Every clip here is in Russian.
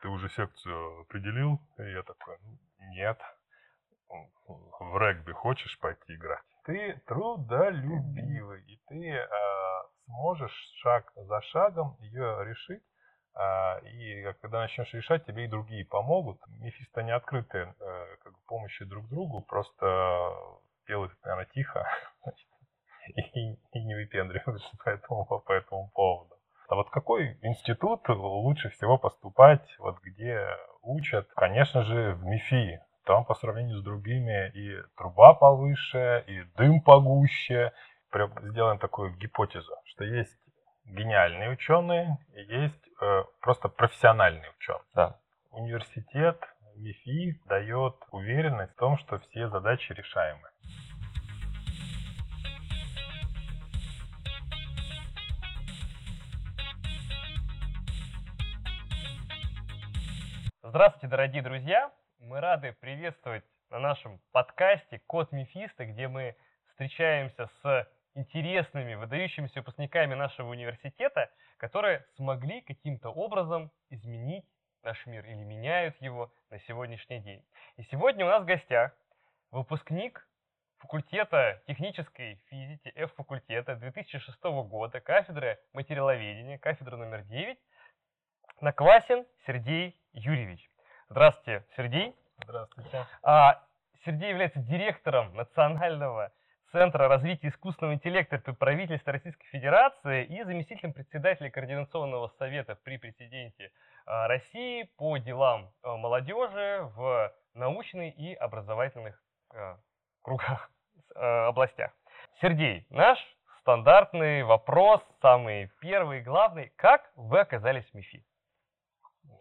ты уже секцию определил? И я такой, «Ну, нет. В регби хочешь пойти играть? Ты трудолюбивый, и ты э, сможешь шаг за шагом ее решить. Э, и когда начнешь решать, тебе и другие помогут. Мефисты не открыты э, как помощи друг другу, просто делают, наверное, тихо и, и не выпендриваются по этому, по этому поводу. А вот какой институт лучше всего поступать, вот где учат? Конечно же, в МИФИ. Там по сравнению с другими и труба повыше, и дым погуще. Прям сделаем такую гипотезу, что есть гениальные ученые и есть э, просто профессиональные ученые. Да. Университет МИФИ дает уверенность в том, что все задачи решаемы. Здравствуйте, дорогие друзья! Мы рады приветствовать на нашем подкасте «Код Мефиста», где мы встречаемся с интересными, выдающимися выпускниками нашего университета, которые смогли каким-то образом изменить наш мир или меняют его на сегодняшний день. И сегодня у нас в гостях выпускник факультета технической физики, F-факультета 2006 года, кафедры материаловедения, кафедра номер 9, Наквасин Сергей Юрьевич. Здравствуйте, Сергей. Здравствуйте. А, Сергей является директором Национального Центра развития искусственного интеллекта при правительстве Российской Федерации и заместителем председателя Координационного совета при президенте а, России по делам а, молодежи в научных и образовательных а, кругах, областях. Сергей, наш стандартный вопрос, самый первый, главный. Как вы оказались в МИФИ?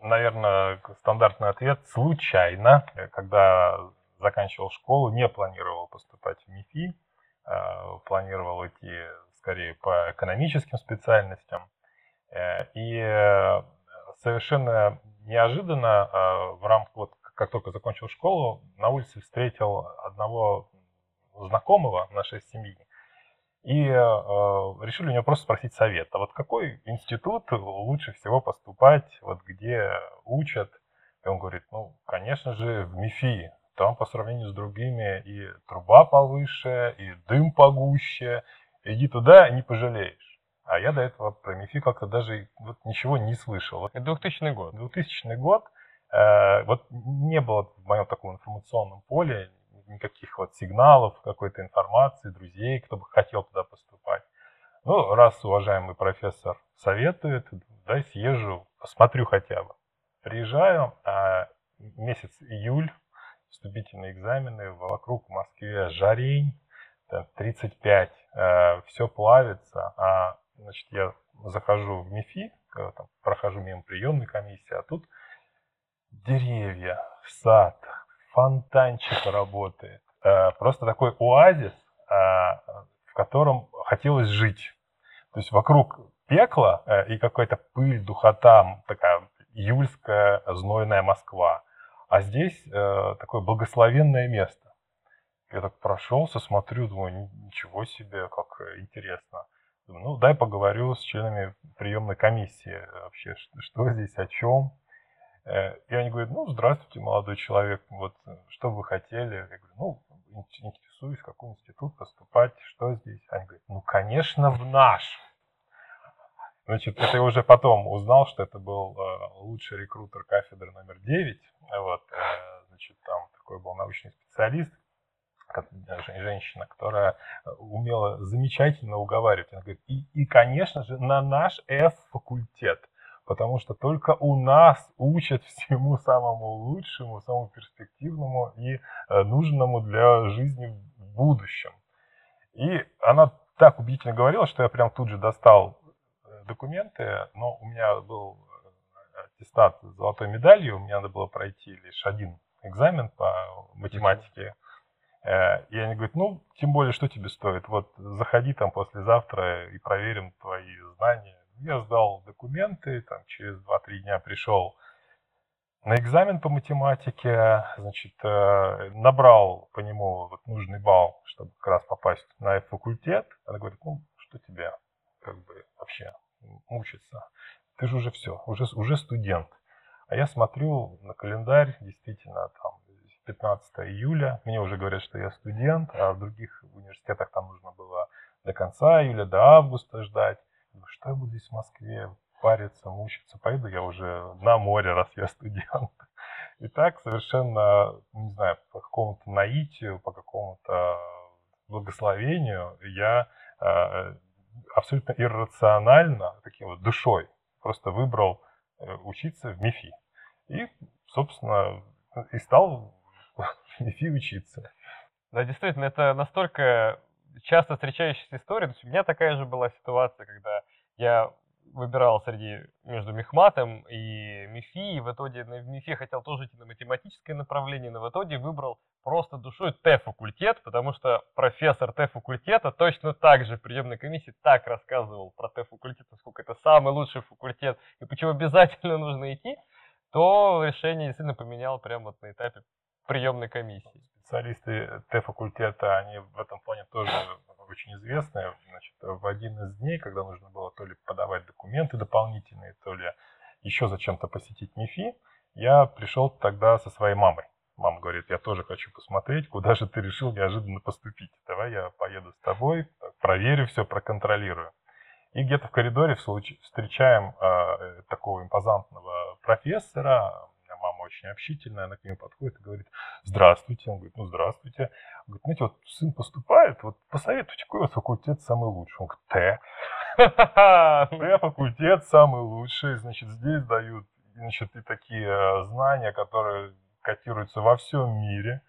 Наверное, стандартный ответ – случайно. Когда заканчивал школу, не планировал поступать в МИФИ, а, планировал идти скорее по экономическим специальностям. Э, и э, совершенно неожиданно а, в рамках, вот как только закончил школу, на улице встретил одного знакомого нашей семьи, и э, решили у него просто спросить совет. А вот какой институт лучше всего поступать, вот где учат? И он говорит, ну, конечно же, в МИФИ. Там по сравнению с другими и труба повыше, и дым погуще. Иди туда, не пожалеешь. А я до этого про МИФИ как-то даже вот ничего не слышал. Вот 2000 год. 2000 год. Э, вот не было в моем таком информационном поле никаких вот сигналов, какой-то информации, друзей, кто бы хотел туда поступать. Ну, раз уважаемый профессор советует, дай съезжу, посмотрю хотя бы. Приезжаю, а месяц июль, вступительные экзамены, вокруг в Москве жарень, 35, э, все плавится, а значит, я захожу в МИФИ, там, прохожу мимо приемной комиссии, а тут деревья, сад, фонтанчик работает. Э, просто такой оазис, э, в котором хотелось жить. То есть вокруг пекла э, и какая-то пыль, духота, такая июльская знойная Москва. А здесь такое благословенное место. Я так прошелся, смотрю, думаю, ничего себе, как интересно. Думаю, ну, дай поговорю с членами приемной комиссии вообще, что, что здесь, о чем. Э, и они говорят, ну, здравствуйте, молодой человек, вот, что вы хотели? Я говорю, ну, интересуюсь, в какой институт поступать, что здесь? Они говорят, ну, конечно, в наш. Значит, это я уже потом узнал, что это был э, лучший рекрутер кафедры номер 9. Вот, э, значит, там такой был научный специалист, женщина, которая умела замечательно уговаривать. Она говорит, и, и конечно же, на наш F-факультет потому что только у нас учат всему самому лучшему, самому перспективному и э, нужному для жизни в будущем. И она так убедительно говорила, что я прям тут же достал э, документы, но у меня был э, аттестат с золотой медалью, мне надо было пройти лишь один экзамен по математике. И они говорят, ну, тем более, что тебе стоит? Вот заходи там послезавтра и проверим твои знания я сдал документы, там, через 2-3 дня пришел на экзамен по математике, значит, э, набрал по нему вот нужный балл, чтобы как раз попасть на факультет. Она говорит, ну, что тебе как бы вообще мучиться? Ты же уже все, уже, уже студент. А я смотрю на календарь, действительно, там 15 июля. Мне уже говорят, что я студент, а в других университетах там нужно было до конца июля, до августа ждать. Что я буду здесь в Москве париться, мучиться? Пойду я уже на море, раз я студент. И так совершенно, не знаю, по какому-то наитию, по какому-то благословению я э, абсолютно иррационально, таким вот душой, просто выбрал э, учиться в МИФИ. И, собственно, и стал в МИФИ учиться. Да, действительно, это настолько часто встречающаяся история. То есть у меня такая же была ситуация, когда я выбирал среди между мехматом и МИФИ, и в итоге на МИФИ хотел тоже идти на математическое направление, но в итоге выбрал просто душой Т-факультет, потому что профессор Т-факультета точно так же в приемной комиссии так рассказывал про Т-факультет, насколько это самый лучший факультет, и почему обязательно нужно идти, то решение действительно поменял прямо вот на этапе приемной комиссии. Специалисты Т-факультета, они в этом плане тоже очень известная. Значит, в один из дней, когда нужно было то ли подавать документы дополнительные, то ли еще зачем-то посетить МИФИ, я пришел тогда со своей мамой. Мама говорит, я тоже хочу посмотреть, куда же ты решил неожиданно поступить. Давай я поеду с тобой, проверю все, проконтролирую. И где-то в коридоре встречаем э, такого импозантного профессора, очень общительная, она к нему подходит и говорит, здравствуйте. Он говорит, ну здравствуйте. Он говорит, знаете, вот сын поступает, вот посоветуйте, какой у вас факультет самый лучший? Он говорит, Т. Т факультет самый лучший, значит, здесь дают, значит, и такие э, знания, которые котируются во всем мире.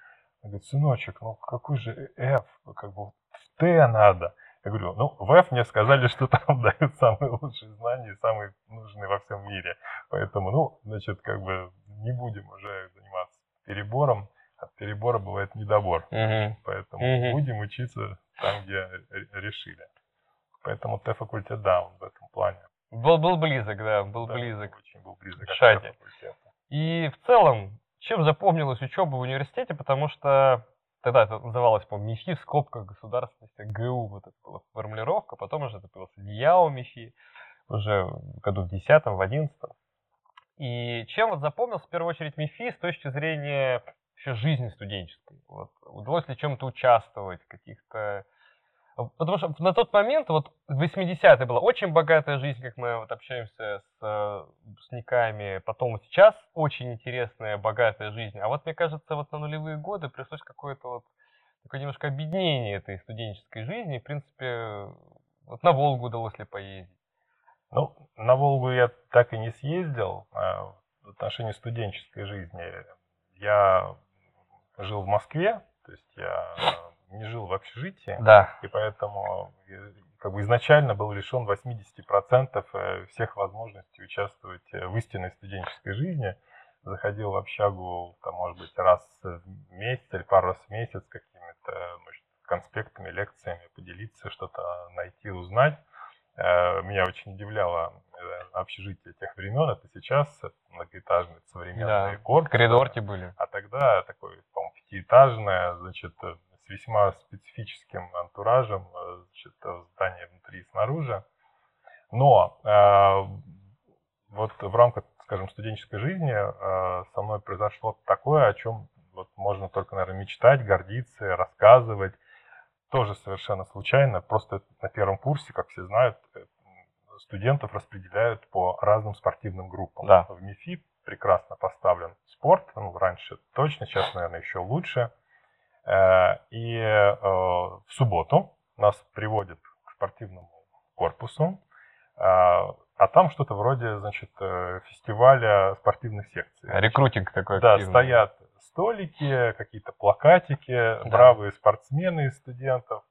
Он говорит, сыночек, ну какой же F, как бы Т надо. Я говорю, ну, в F мне сказали, что там дают самые лучшие знания, самые нужные во всем мире. Поэтому, ну, значит, как бы не будем уже заниматься перебором. От перебора бывает недобор. Угу. Поэтому угу. будем учиться там, где решили. Поэтому Т-факультет, да, он в этом плане. Был, был близок, да, был да, близок. Очень был близок к шаге. И в целом, чем запомнилась учеба в университете, потому что тогда это называлось, по МИФИ в скобках государственности, ГУ, вот это была формулировка, потом уже это появился НИЯО МИФИ, уже в году в 10 в 11 и чем вот запомнил в первую очередь МИФИ с точки зрения вообще жизни студенческой? Вот, удалось ли чем-то участвовать, каких-то... Потому что на тот момент, вот в 80-е была очень богатая жизнь, как мы вот общаемся с э, выпускниками, потом сейчас очень интересная, богатая жизнь. А вот мне кажется, вот на нулевые годы пришлось какое-то вот такое немножко объединение этой студенческой жизни. В принципе, вот на Волгу удалось ли поездить? Ну, на Волгу я так и не съездил. А в отношении студенческой жизни я жил в Москве, то есть я не жил в общежитии. Да. И поэтому как бы изначально был лишен 80% э, всех возможностей участвовать в истинной студенческой жизни. Заходил в общагу, там, может быть, раз в месяц или пару раз в месяц какими-то конспектами, лекциями, поделиться, что-то найти, узнать. Э, меня очень удивляло э, общежитие тех времен. Это сейчас многоэтажные современные да, корпусы. Коридорки были. А тогда такое, по-моему, пятиэтажное, значит, э, с весьма специфическим антуражем, значит, здание внутри и снаружи. Но э, вот в рамках, скажем, студенческой жизни э, со мной произошло такое, о чем вот можно только, наверное, мечтать, гордиться, рассказывать тоже совершенно случайно, просто на первом курсе, как все знают, э, студентов распределяют по разным спортивным группам. Да. В МИФИ прекрасно поставлен спорт, ну, раньше точно, сейчас, наверное, еще лучше. Э, и э, в субботу нас приводят к спортивному корпусу, а там что-то вроде, значит, фестиваля спортивных секций. Рекрутинг такой. Да, активный. стоят столики, какие-то плакатики, да. бравые спортсмены из студентов.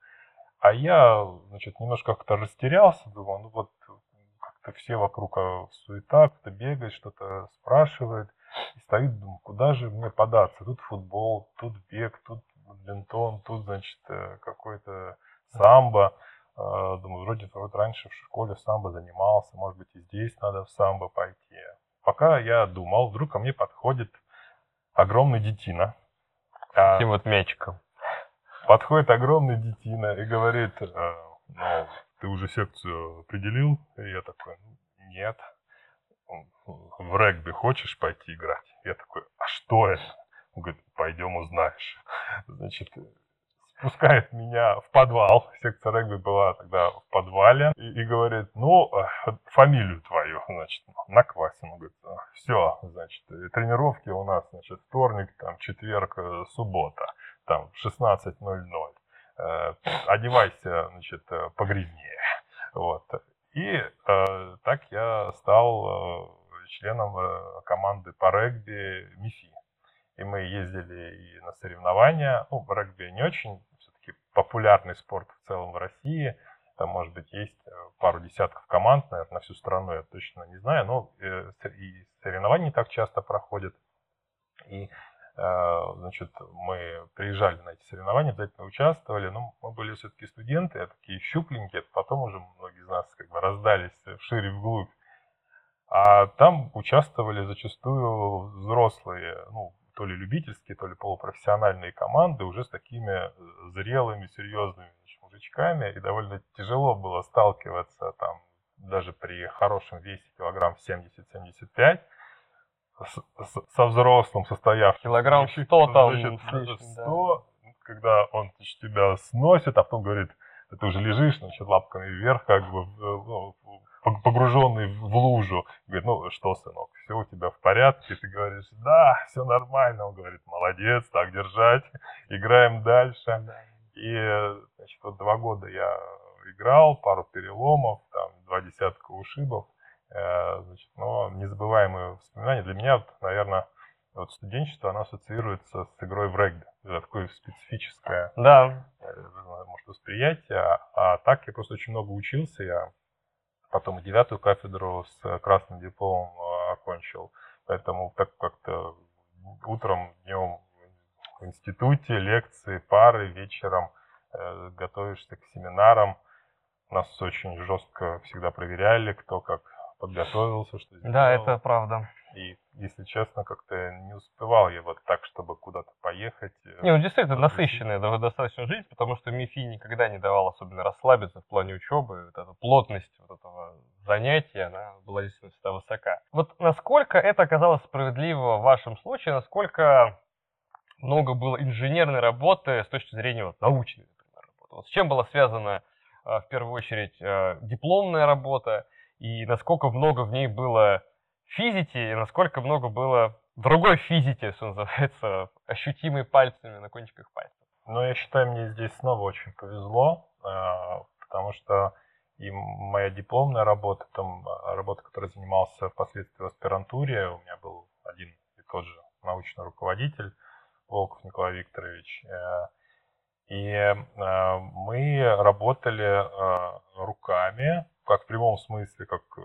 А я, значит, немножко как-то растерялся, думал, ну вот как-то все вокруг суета, кто-то бегает, что-то спрашивает. И стоит, думаю, куда же мне податься? Тут футбол, тут бег, тут бадминтон, тут, значит, э, какой-то самбо. А, думаю, вроде вот раньше в школе самбо занимался, может быть и здесь надо в самбо пойти. Пока я думал, вдруг ко мне подходит огромный детина. А, Таким вот мячиком. Подходит огромный детина и говорит, «Э, ну, ты уже секцию определил? И я такой, нет. в регби хочешь пойти играть? Я такой, а что это? Он говорит, пойдем узнаешь. Значит, спускает меня в подвал. Секция регби была тогда в подвале. И, и говорит, ну, э, фамилию твою, значит, Наквасин. Он говорит, все, значит, тренировки у нас, значит, вторник, там, четверг, э, суббота, там, 16.00. Э, одевайся, значит, погрязнее. Вот. И э, так я стал членом команды по регби МИФИ. И мы ездили и на соревнования. Ну, регби не очень все-таки популярный спорт в целом в России. Там, может быть, есть э, пару десятков команд, наверное, на всю страну, я точно не знаю. Но э, и соревнования не так часто проходят. И Э, значит, мы приезжали на эти соревнования, обязательно участвовали, но мы были все-таки студенты, такие щупленькие, потом уже многие из нас как бы раздались вширь и вглубь. А там участвовали зачастую взрослые, ну, то ли любительские, то ли полупрофессиональные команды уже с такими э, зрелыми, серьезными значит, мужичками, и довольно тяжело было сталкиваться там даже при хорошем весе килограмм 70-75 со взрослым состоявшимся. Килограмм 100 там. Значит, 100, да. когда он значит, тебя сносит, а потом говорит, ты уже лежишь, значит, лапками вверх, как бы ну, погруженный в лужу. Говорит, ну что, сынок, все у тебя в порядке? Ты говоришь, да, все нормально. Он говорит, молодец, так держать, играем дальше. И, значит, вот два года я играл, пару переломов, там, два десятка ушибов. Э, значит, но незабываемые воспоминания. Для меня, вот, наверное, вот студенчество, оно ассоциируется с игрой в регби. Это такое специфическое да. Э, может, восприятие. А так я просто очень много учился. Я потом и девятую кафедру с красным дипломом э, окончил. Поэтому так как-то утром, днем в институте, лекции, пары, вечером э, готовишься к семинарам. Нас очень жестко всегда проверяли, кто как подготовился, что сделал. Да, это правда. И, если честно, как-то не успевал я вот так, чтобы куда-то поехать. Э, не, ну действительно насыщенная достаточно жизнь, потому что МИФИ никогда не давал особенно расслабиться в плане учебы. Вот эта плотность вот этого занятия, она была действительно всегда высока. Вот насколько это оказалось справедливо в вашем случае, насколько много было инженерной работы с точки зрения вот, научной, например, работы. Вот с чем была связана э, в первую очередь э, дипломная работа, и насколько много в ней было физики, и насколько много было другой физики, что называется, ощутимой пальцами на кончиках пальцев. Ну, я считаю, мне здесь снова очень повезло, а, потому что и моя дипломная работа, там а, работа, которой занимался впоследствии в аспирантуре, у меня был один и тот же научный руководитель, Волков Николай Викторович. Э, и э, мы работали руками, как в прямом смысле, как э,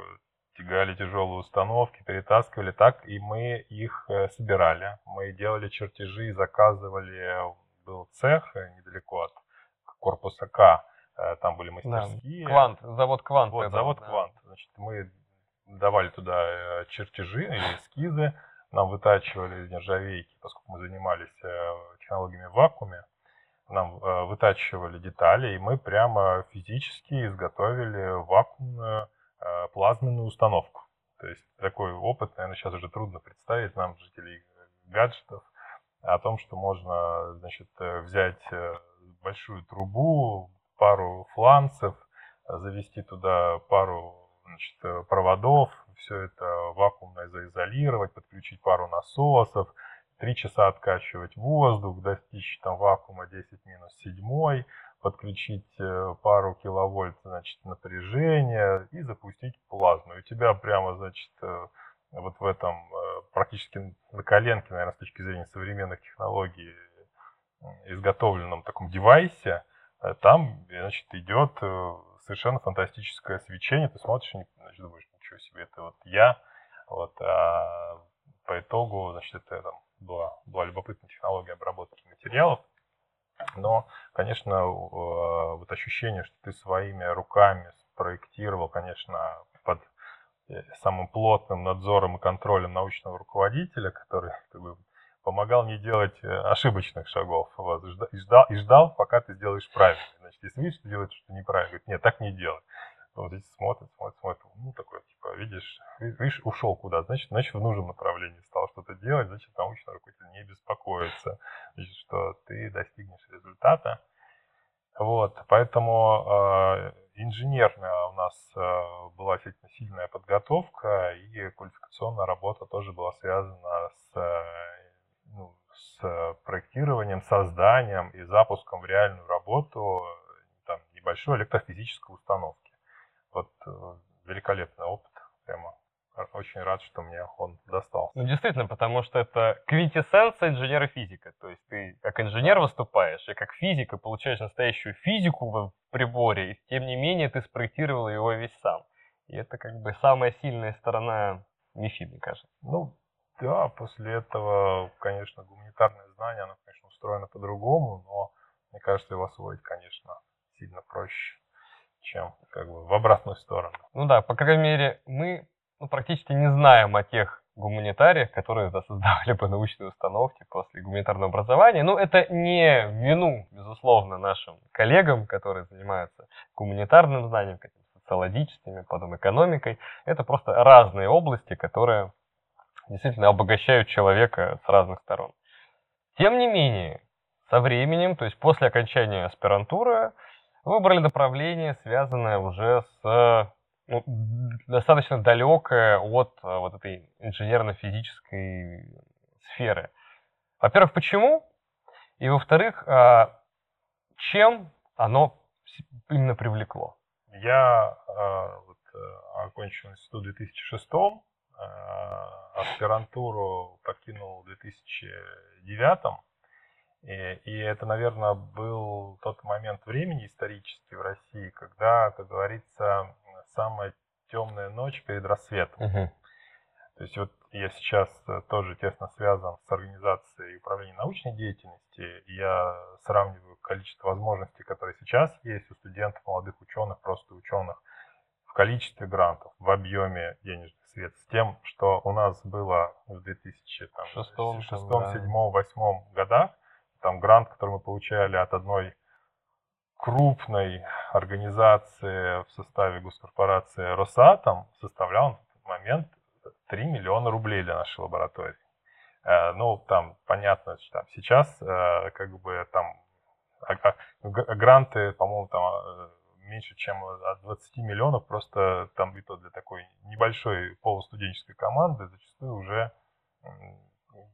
тягали тяжелые установки, перетаскивали, так и мы их э, собирали. Мы делали чертежи, заказывали, был цех э, недалеко от корпуса К, там были мастерские. Да, Квант, завод Квант. Вот, завод да. Квант. Значит, мы давали туда чертежи или эскизы, нам вытачивали из нержавейки, поскольку мы занимались технологиями в вакууме, нам э, вытачивали детали, и мы прямо физически изготовили вакуумную э, плазменную установку. То есть такой опыт, наверное, сейчас уже трудно представить нам, жителей гаджетов, о том, что можно значит, э, взять большую трубу, пару фланцев, завести туда пару значит, проводов, все это вакуумно заизолировать, подключить пару насосов, три часа откачивать воздух, достичь там вакуума 10 минус 7, подключить э, пару киловольт значит, напряжения и запустить плазму. И у тебя прямо, значит, э, вот в этом э, практически на коленке, наверное, с точки зрения современных технологий, изготовленном таком девайсе, там, значит, идет совершенно фантастическое свечение. Ты смотришь и значит, думаешь, ничего себе, это вот я. Вот, а по итогу, значит, это там была, была любопытная технология обработки материалов. Но, конечно, э, вот ощущение, что ты своими руками спроектировал, конечно, под э, самым плотным надзором и контролем научного руководителя, который как бы, помогал не делать э, ошибочных шагов. И, ждал, и ждал, пока ты сделаешь правильно. Значит, если видишь, что делаешь что-то неправильно, говорит, нет, так не делай. Вот здесь смотрит, смотрит, смотрит, ну, такой, типа, видишь, видишь, ушел куда, значит, значит, в нужном направлении стал что-то делать, значит, научный руководитель не беспокоится, значит, что ты достигнешь результата. Вот, поэтому э, инженерная у нас э, была действительно сильная подготовка, и квалификационная работа тоже была связана с, э, ну, с проектированием, созданием и запуском в реальную работу там, небольшой электрофизической установки. Вот э, великолепный опыт, прямо очень рад, что мне он достался. Ну, действительно, потому что это квинтэссенция инженера физика. То есть ты как инженер выступаешь, и как физик, и получаешь настоящую физику в приборе, и тем не менее ты спроектировал его весь сам. И это как бы самая сильная сторона МИФИ, мне кажется. Ну, да, после этого, конечно, гуманитарное знание, оно, конечно, устроено по-другому, но мне кажется, его освоить, конечно, сильно проще, чем как бы в обратную сторону. Ну да, по крайней мере, мы ну, практически не знаем о тех гуманитариях, которые да, создавали бы научные установки после гуманитарного образования. Ну, это не вину, безусловно, нашим коллегам, которые занимаются гуманитарным знанием, социологическими, потом экономикой. Это просто разные области, которые действительно обогащают человека с разных сторон. Тем не менее, со временем, то есть после окончания аспирантуры, выбрали направление, связанное уже с ну, достаточно далекое от э, вот этой инженерно-физической сферы. Во-первых, почему? И во-вторых, а, чем оно именно привлекло? Я а, вот, э, окончил институт в 2006 а, аспирантуру покинул в 2009 и, и это, наверное, был тот момент времени исторический в России, когда, как говорится, самая темная ночь перед рассветом. Угу. То есть вот я сейчас э, тоже тесно связан с организацией управления научной деятельности. Я сравниваю количество возможностей, которые сейчас есть у студентов, молодых ученых, просто ученых, в количестве грантов, в объеме денежных средств, с тем, что у нас было в 2006, 2007, 2008 годах. Там грант, который мы получали от одной крупной организации в составе госкорпорации Росатом составлял на тот момент 3 миллиона рублей для нашей лаборатории. Э, ну, там, понятно, что там сейчас э, как бы там а, а, гранты, по-моему, там э, меньше, чем от 20 миллионов, просто там и то для такой небольшой полустуденческой команды зачастую уже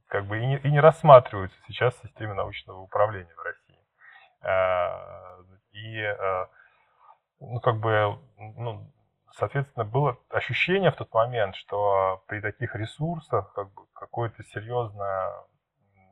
как бы и не, и не рассматриваются сейчас в системе научного управления в России. И, э, ну, как бы, ну, соответственно, было ощущение в тот момент, что при таких ресурсах как бы, какое-то серьезное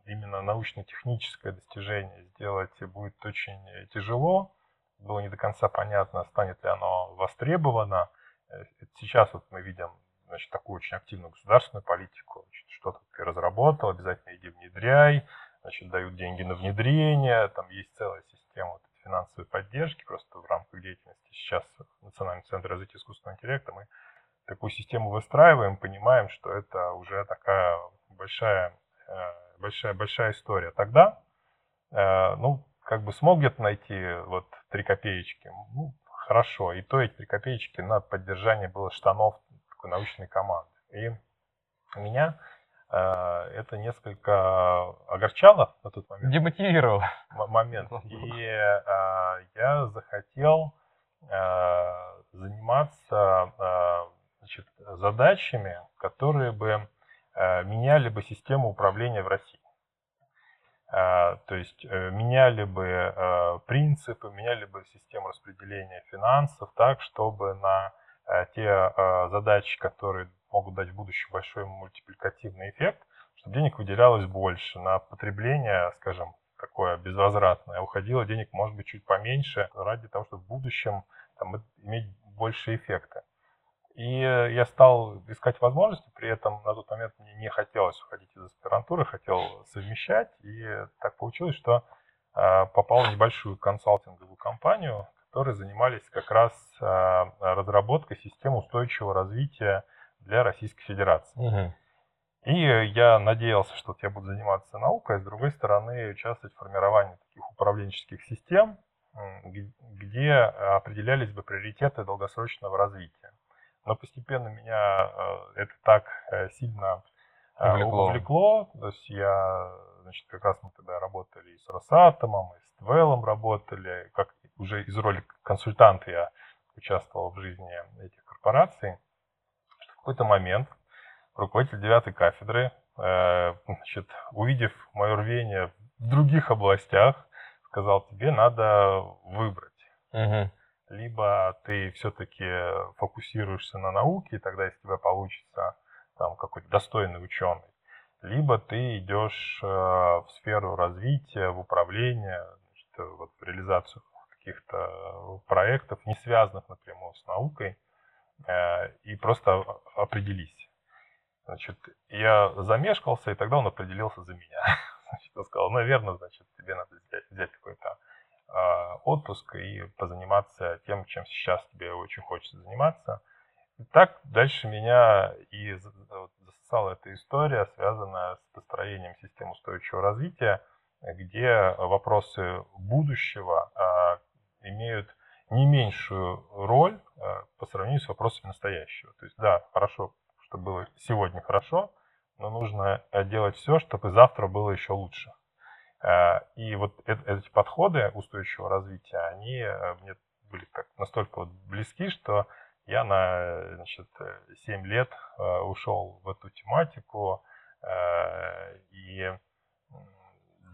именно научно-техническое достижение сделать будет очень тяжело. Было не до конца понятно, станет ли оно востребовано. Э, сейчас вот мы видим значит, такую очень активную государственную политику. Что-то разработал, обязательно иди внедряй, значит, дают деньги на внедрение, там есть целая система финансовой поддержки просто в рамках деятельности. Сейчас Национальный центр развития искусственного интеллекта мы такую систему выстраиваем, понимаем, что это уже такая большая, э, большая, большая история. Тогда, э, ну, как бы смог где-то найти вот три копеечки, ну, хорошо. И то эти три копеечки на поддержание было штанов такой научной команды. И меня Э, это несколько огорчало на тот момент. Демотивировало. Момент. И э, я захотел э, заниматься значит, задачами, которые бы меняли бы систему управления в России. То есть меняли бы принципы, меняли бы систему распределения финансов так, чтобы на те задачи, которые могут дать в будущем большой мультипликативный эффект, чтобы денег выделялось больше на потребление, скажем, такое безвозвратное, уходило денег, может быть, чуть поменьше, ради того, чтобы в будущем там, иметь больше эффекта. И я стал искать возможности, при этом на тот момент мне не хотелось уходить из аспирантуры, хотел совмещать, и так получилось, что э, попал в небольшую консалтинговую компанию, которые занимались как раз э, разработкой системы устойчивого развития для Российской Федерации. Угу. И я надеялся, что я буду заниматься наукой, а с другой стороны участвовать в формировании таких управленческих систем, где определялись бы приоритеты долгосрочного развития. Но постепенно меня это так сильно увлекло. увлекло. То есть я, значит, как раз мы тогда работали и с Росатомом, и с Твелом работали, как уже из роли консультанта я участвовал в жизни этих корпораций. В какой-то момент руководитель девятой кафедры, э, значит, увидев мое рвение в других областях, сказал, тебе надо выбрать. Угу. Либо ты все-таки фокусируешься на науке, и тогда из тебя получится там какой-то достойный ученый, либо ты идешь э, в сферу развития, в управление, значит, вот, в реализацию каких-то проектов, не связанных напрямую с наукой, э, и просто определись. Значит, я замешкался, и тогда он определился за меня. Значит, он сказал, наверное, значит, тебе надо взять, взять какой-то э, отпуск и позаниматься тем, чем сейчас тебе очень хочется заниматься. Так дальше меня и засосала эта история, связанная с построением системы устойчивого развития, где вопросы будущего а, имеют не меньшую роль а, по сравнению с вопросами настоящего. То есть, да, хорошо, чтобы было сегодня хорошо, но нужно делать все, чтобы завтра было еще лучше. А, и вот эти подходы устойчивого развития, они э, мне были так, настолько вот близки, что я на значит, 7 лет э, ушел в эту тематику. Э, и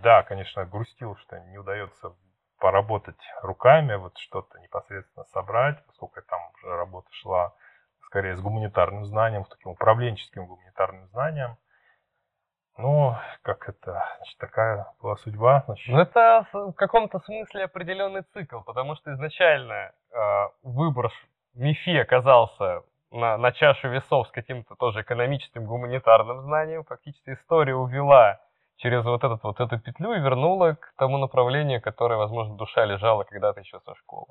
да, конечно, грустил, что не удается поработать руками, вот что-то непосредственно собрать, поскольку там уже работа шла скорее с гуманитарным знанием, с таким управленческим гуманитарным знанием. Ну, как это, значит, такая была судьба. Значит. Ну, это в каком-то смысле определенный цикл, потому что изначально э, выбор МИФИ оказался на, на чаше весов с каким-то тоже экономическим, гуманитарным знанием. Фактически история увела через вот, этот, вот эту петлю и вернула к тому направлению, которое, возможно, душа лежала когда-то еще со школы.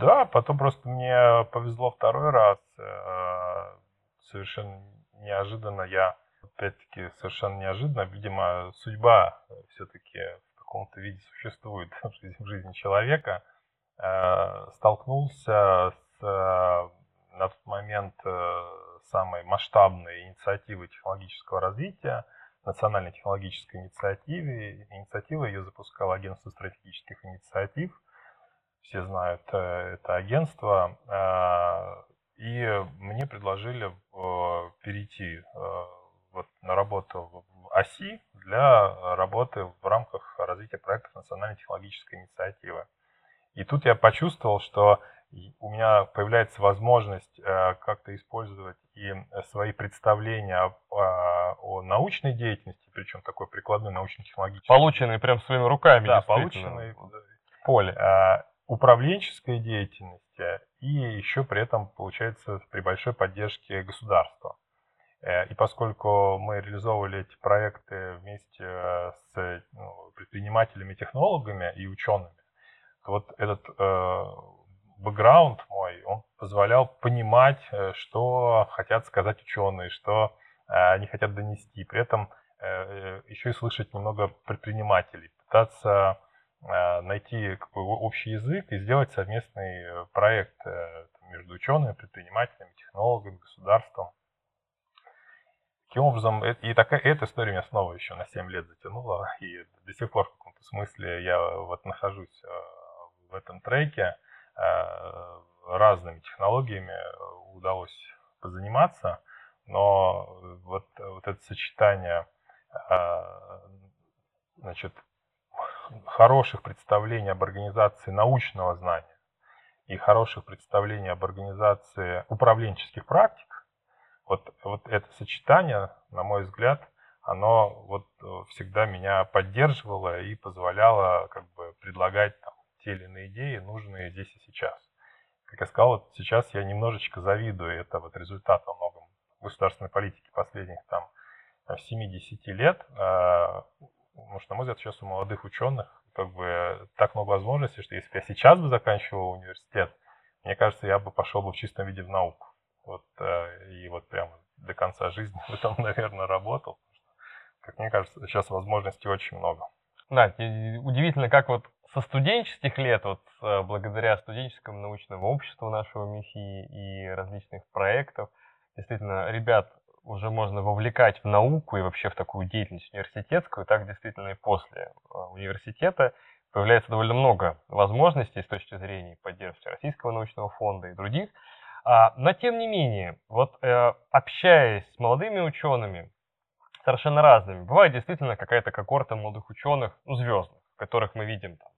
Да, потом просто мне повезло второй раз. Э, совершенно неожиданно я, опять-таки, совершенно неожиданно, видимо, судьба все-таки в каком-то виде существует в жизни, в жизни человека, э, столкнулся с Э, на тот момент э, самой масштабной инициативы технологического развития, национальной технологической инициативы. Инициатива ее запускало Агентство стратегических инициатив. Все знают э, это агентство. И мне предложили перейти вот на работу в ОСИ для работы в рамках развития проектов национальной технологической инициативы. И тут я почувствовал, что у меня появляется возможность э, как-то использовать и э, свои представления о, а, о научной деятельности, причем такой прикладной научно-технологической. Полученные прям своими руками. Да, полученные в поле. А, управленческой деятельности и еще при этом получается при большой поддержке государства. Э, и поскольку мы реализовывали эти проекты вместе с ну, предпринимателями, технологами и учеными, то вот этот бэкграунд мой, он позволял понимать, э, что хотят сказать ученые, что э, они хотят донести. При этом э, еще и слышать немного предпринимателей, пытаться найти общий язык и сделать совместный проект между учеными, предпринимателями, технологами, государством. Таким образом, и такая, эта история меня снова еще на 7 лет затянула, и до сих пор в каком-то смысле я вот нахожусь в этом треке. Э, разными технологиями удалось позаниматься, но вот, вот это сочетание э, значит, хороших представлений об организации научного знания и хороших представлений об организации управленческих практик, вот, вот это сочетание, на мой взгляд, оно вот всегда меня поддерживало и позволяло как бы предлагать там, те или иные идеи, нужные здесь и сейчас. Как я сказал, вот сейчас я немножечко завидую это вот результат во многом государственной политики последних там 7-10 лет, а, потому что, на мой взгляд, сейчас у молодых ученых как бы так много возможностей, что если бы я сейчас бы заканчивал университет, мне кажется, я бы пошел бы в чистом виде в науку. Вот, э, и вот прямо до конца жизни в этом, наверное, работал. Как мне кажется, сейчас возможностей очень много. Да, удивительно, как вот со студенческих лет, вот э, благодаря студенческому научному обществу нашего МИФИ и различных проектов, действительно, ребят уже можно вовлекать в науку и вообще в такую деятельность университетскую, так действительно и после э, университета появляется довольно много возможностей с точки зрения поддержки Российского научного фонда и других. А, но тем не менее, вот э, общаясь с молодыми учеными, совершенно разными, бывает действительно какая-то когорта молодых ученых, ну, звездных, которых мы видим там,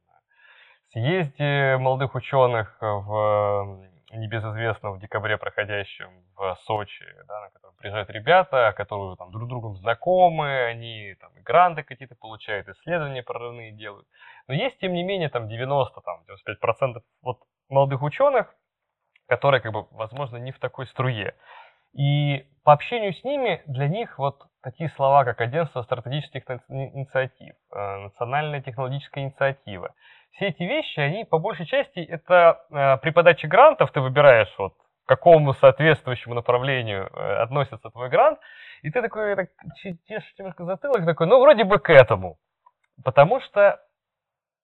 съезде молодых ученых в небезызвестном в декабре проходящем в Сочи, да, на котором приезжают ребята, которые там друг с другом знакомы, они там гранты какие-то получают, исследования прорывные делают. Но есть, тем не менее, там 90, там 95% вот молодых ученых, которые, как бы, возможно, не в такой струе. И по общению с ними для них вот такие слова, как агентство стратегических инициатив, э, национальная технологическая инициатива, все эти вещи, они по большей части, это э, при подаче грантов ты выбираешь вот к какому соответствующему направлению э, относится твой грант, и ты такой так, чешешь немножко затылок, такой, ну, вроде бы к этому. Потому что,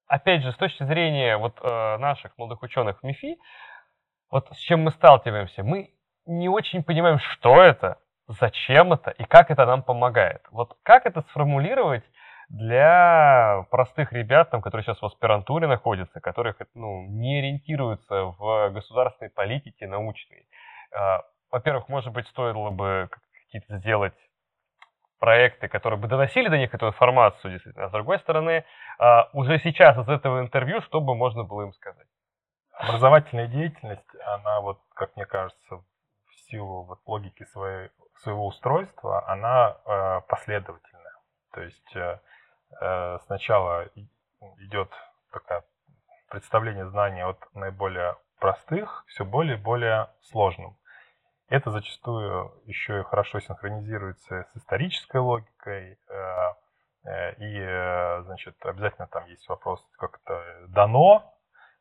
опять же, с точки зрения вот наших молодых ученых в МИФИ, вот с чем мы сталкиваемся, мы не очень понимаем, что это, зачем это и как это нам помогает. Вот как это сформулировать для простых ребят, там, которые сейчас в аспирантуре находятся, которых ну, не ориентируются в государственной политике научной. А, во-первых, может быть, стоило бы какие-то сделать проекты, которые бы доносили до них эту информацию, действительно. А с другой стороны, а, уже сейчас из этого интервью, что бы можно было им сказать? Образовательная деятельность, она вот, как мне кажется, силу вот логики своей, своего устройства, она э, последовательная. То есть э, сначала идет такое представление знания от наиболее простых все более и более сложным. Это зачастую еще и хорошо синхронизируется с исторической логикой. Э, э, и, э, значит, обязательно там есть вопрос, как это дано,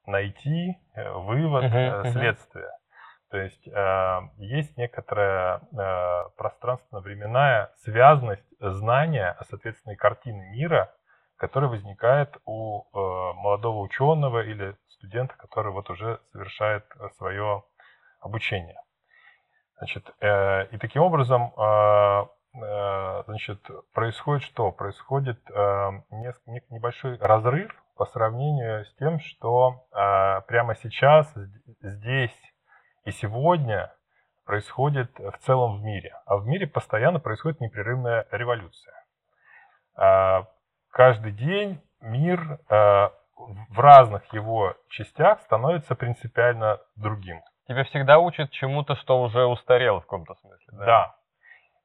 найти, вывод, uh-huh, следствие. То есть э, есть некоторая э, пространственно-временная связность знания, а соответственно и картины мира, которая возникает у э, молодого ученого или студента, который вот уже совершает свое обучение. Значит, э, и таким образом э, э, значит, происходит что? Происходит э, небольшой разрыв по сравнению с тем, что э, прямо сейчас, здесь, и сегодня происходит в целом в мире. А в мире постоянно происходит непрерывная революция. А, каждый день мир а, в разных его частях становится принципиально другим. Тебя всегда учат чему-то, что уже устарело в каком-то смысле. Да. да.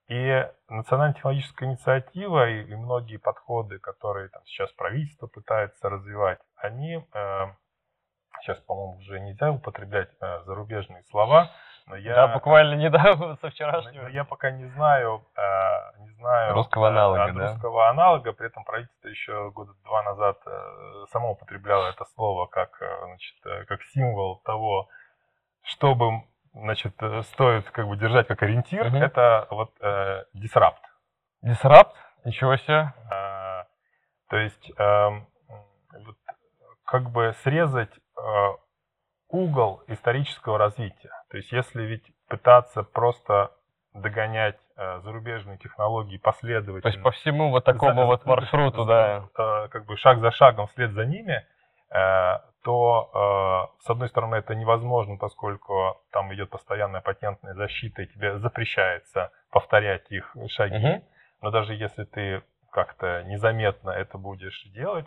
И национально-технологическая инициатива и, и многие подходы, которые там, сейчас правительство пытается развивать, они э, сейчас, по-моему, уже нельзя употреблять э, зарубежные слова, но я... Да, буквально недавно, со вчерашнего. Но я пока не знаю, э, не знаю русского э, аналога, да? русского аналога, при этом правительство еще года два назад э, само употребляло это слово как, э, значит, э, как символ того, чтобы значит, э, стоит как бы держать как ориентир, угу. это вот э, disrupt. Disrupt? Ничего себе. Э, то есть э, вот, как бы срезать угол исторического развития. То есть если ведь пытаться просто догонять э, зарубежные технологии последовательно. То есть по всему вот такому за, вот маршруту, да. Э, как бы шаг за шагом вслед за ними, э, то э, с одной стороны это невозможно, поскольку там идет постоянная патентная защита, и тебе запрещается повторять их шаги. Угу. Но даже если ты как-то незаметно это будешь делать,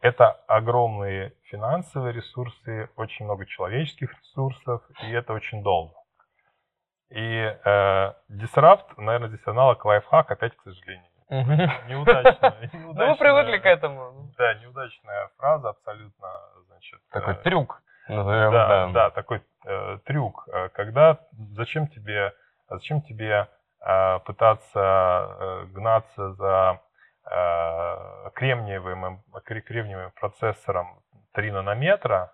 это огромные финансовые ресурсы, очень много человеческих ресурсов, и это очень долго. И э, Disrupt, наверное, здесь аналог лайфхак, опять, к сожалению. Неудачно. Ну, вы привыкли к этому. Да, неудачная фраза, абсолютно, значит... Такой э, трюк, назовем, да. Да, такой э, трюк. Э, когда, зачем тебе, зачем тебе э, пытаться э, гнаться за Э, кремниевым, кремниевым процессором 3 нанометра,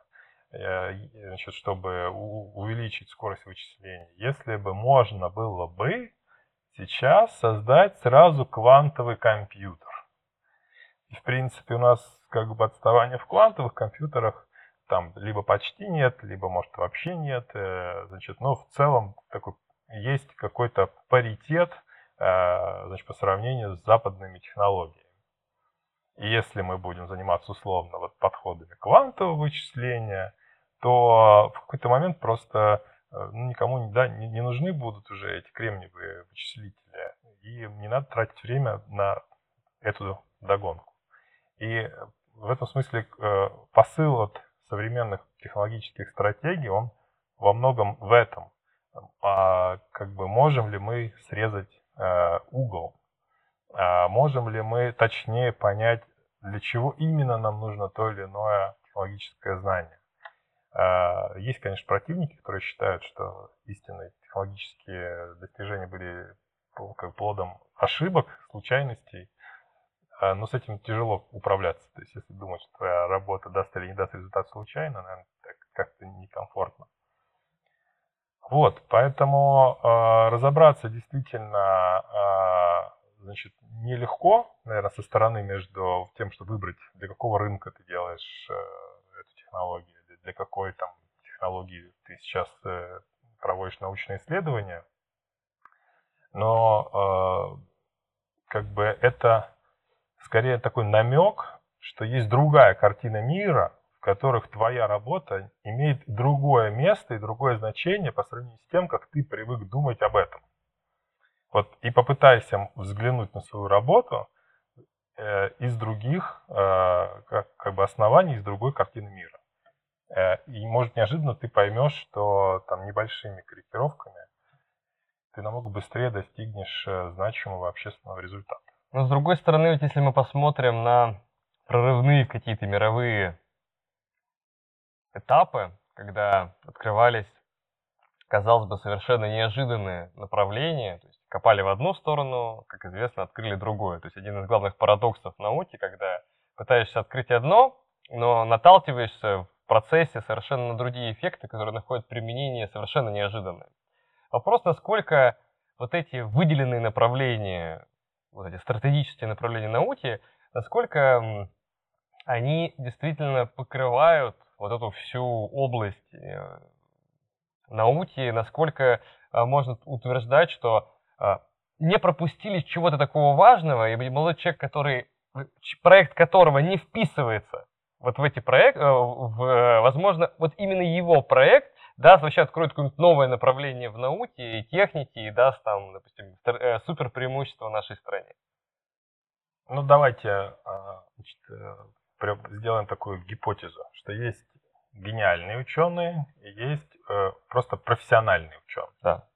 э, значит, чтобы увеличить скорость вычислений, если бы можно было бы сейчас создать сразу квантовый компьютер. И, в принципе, у нас как бы отставания в квантовых компьютерах там либо почти нет, либо, может, вообще нет. Э, значит, но в целом такой, есть какой-то паритет э, значит, по сравнению с западными технологиями. И если мы будем заниматься условно вот подходами квантового вычисления, то в какой-то момент просто э, ну, никому да, не, не нужны будут уже эти кремниевые вычислители. И не надо тратить время на эту догонку. И в этом смысле посыл от современных технологических стратегий, он во многом в этом. А как бы можем ли мы срезать э, угол? А можем ли мы точнее понять, для чего именно нам нужно то или иное технологическое знание? А, есть, конечно, противники, которые считают, что истинные технологические достижения были плодом ошибок, случайностей. А, но с этим тяжело управляться. То есть, если думать, что твоя работа даст или не даст результат случайно, наверное, как-то некомфортно. Вот, поэтому э, разобраться действительно э, значит, нелегко, наверное, со стороны между тем, чтобы выбрать, для какого рынка ты делаешь э, эту технологию, для, для какой там технологии ты сейчас э, проводишь научные исследования. Но э, как бы это скорее такой намек, что есть другая картина мира, которых твоя работа имеет другое место и другое значение по сравнению с тем, как ты привык думать об этом. Вот и попытайся взглянуть на свою работу э, из других э, как, как бы оснований, из другой картины мира. Э, и может неожиданно ты поймешь, что там небольшими корректировками ты намного быстрее достигнешь э, значимого общественного результата. Но с другой стороны, вот если мы посмотрим на прорывные какие-то мировые этапы, когда открывались, казалось бы, совершенно неожиданные направления, то есть копали в одну сторону, как известно, открыли другое. То есть один из главных парадоксов науки, когда пытаешься открыть одно, но наталкиваешься в процессе совершенно на другие эффекты, которые находят применение совершенно неожиданные. Вопрос, насколько вот эти выделенные направления вот эти стратегические направления науки, насколько они действительно покрывают вот эту всю область э, науки, насколько а, можно утверждать, что а, не пропустили чего-то такого важного, и молодой человек, который, проект которого не вписывается вот в эти проекты, э, в, возможно, вот именно его проект даст вообще откроет какое-нибудь новое направление в науке и технике и даст там, допустим, э, супер преимущество нашей стране. Ну, давайте а, значит, э, сделаем такую гипотезу, что есть гениальные ученые и есть э, просто профессиональные ученые. Да.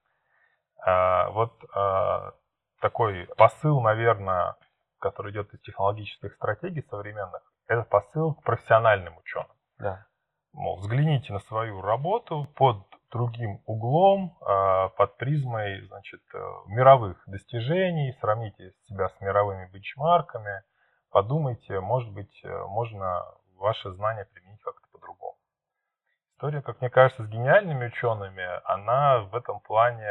А, вот а, такой посыл, наверное, который идет из технологических стратегий современных, это посыл к профессиональным ученым. Да. Мол, взгляните на свою работу под другим углом, а, под призмой значит, э, мировых достижений, сравните себя с мировыми бенчмарками, подумайте, может быть, э, можно ваши знания применить как-то по-другому. История, как мне кажется, с гениальными учеными, она в этом плане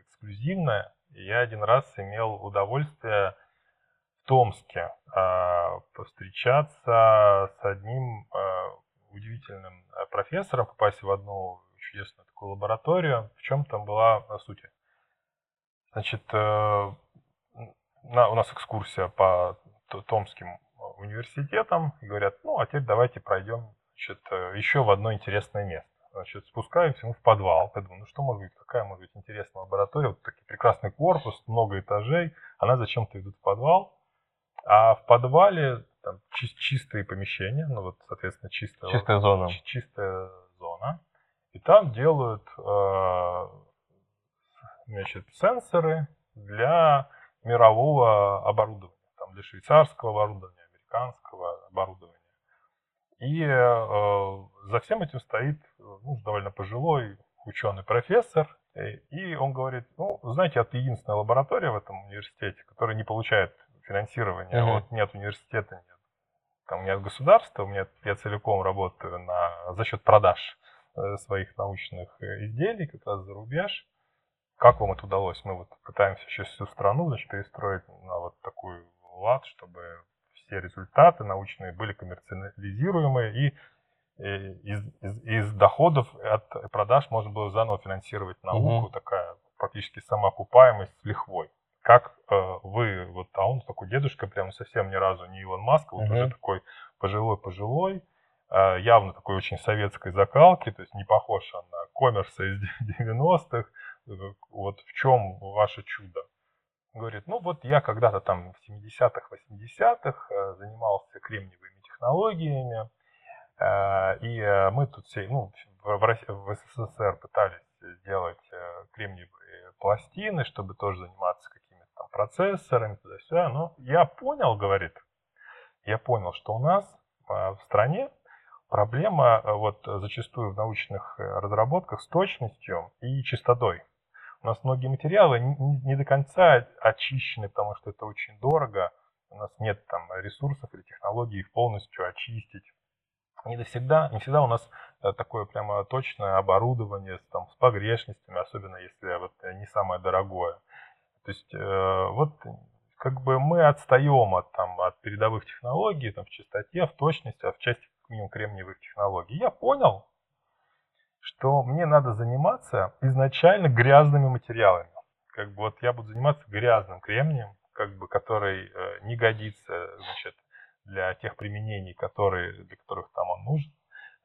эксклюзивная. Я один раз имел удовольствие в Томске э, повстречаться с одним э, удивительным э, профессором, попасть в одну чудесную такую лабораторию. В чем там была суть? Значит, э, на, у нас экскурсия по Томским университетам. И говорят, ну, а теперь давайте пройдем значит, э, еще в одно интересное место. Значит, спускаемся мы в подвал. Я думаю, ну что может быть, какая может быть интересная лаборатория? Вот такой прекрасный корпус, много этажей. Она зачем-то идут в подвал. А в подвале там чистые помещения, ну вот, соответственно, чистая, чистая зона. Чистая зона. И там делают э, значит, сенсоры для мирового оборудования, для швейцарского оборудования, американского оборудования. И э, за всем этим стоит ну, довольно пожилой ученый-профессор, и он говорит, ну, знаете, это единственная лаборатория в этом университете, которая не получает финансирования. Mm-hmm. Вот нет университета, нет, там нет государства, у меня я целиком работаю на, за счет продаж э, своих научных э, изделий, как раз за рубеж. Как вам это удалось? Мы вот пытаемся сейчас всю страну значит, перестроить на вот такой лад, чтобы все результаты научные были коммерциализируемые, и из, из, из доходов от продаж можно было заново финансировать науку, угу. такая практически самоокупаемость с лихвой. Как э, вы, вот, а он такой дедушка, прям совсем ни разу не Илон Маск, вот угу. уже такой пожилой-пожилой, э, явно такой очень советской закалки, то есть не похож он на коммерса из 90-х. Вот в чем ваше чудо? Говорит, ну вот я когда-то там в 70-х, 80-х э, занимался кремниевыми технологиями, э, и э, мы тут все, ну, в, СССР пытались сделать кремниевые пластины, чтобы тоже заниматься какими-то там процессорами, туда-сюда. Но я понял, говорит, я понял, что у нас в стране проблема вот зачастую в научных разработках с точностью и чистотой. У нас многие материалы не, не до конца очищены, потому что это очень дорого. У нас нет там ресурсов или технологий их полностью очистить. Не всегда, не всегда у нас э, такое прямо точное оборудование с, там, с погрешностями, особенно если вот не самое дорогое. То есть э, вот как бы мы отстаем от, там, от передовых технологий там, в чистоте, в точности, а в части минимум кремниевых технологий. Я понял, что мне надо заниматься изначально грязными материалами. Как бы вот я буду заниматься грязным кремнием, как бы, который э, не годится, значит, для тех применений, которые, для которых там он нужен.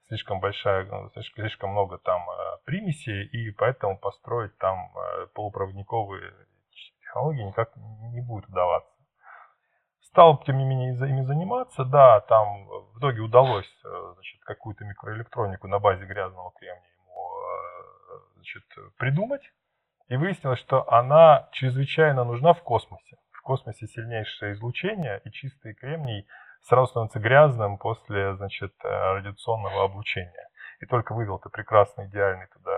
Слишком большая, ну, слишком, слишком много там э, примесей, и поэтому построить там э, полупроводниковые технологии никак не будет удаваться. Стал, тем не менее, ими заниматься. Да, там в итоге удалось значит, какую-то микроэлектронику на базе грязного кремния значит, придумать. И выяснилось, что она чрезвычайно нужна в космосе. В космосе сильнейшее излучение, и чистый кремний сразу становится грязным после значит, радиационного облучения. И только вывел ты прекрасный, идеальный туда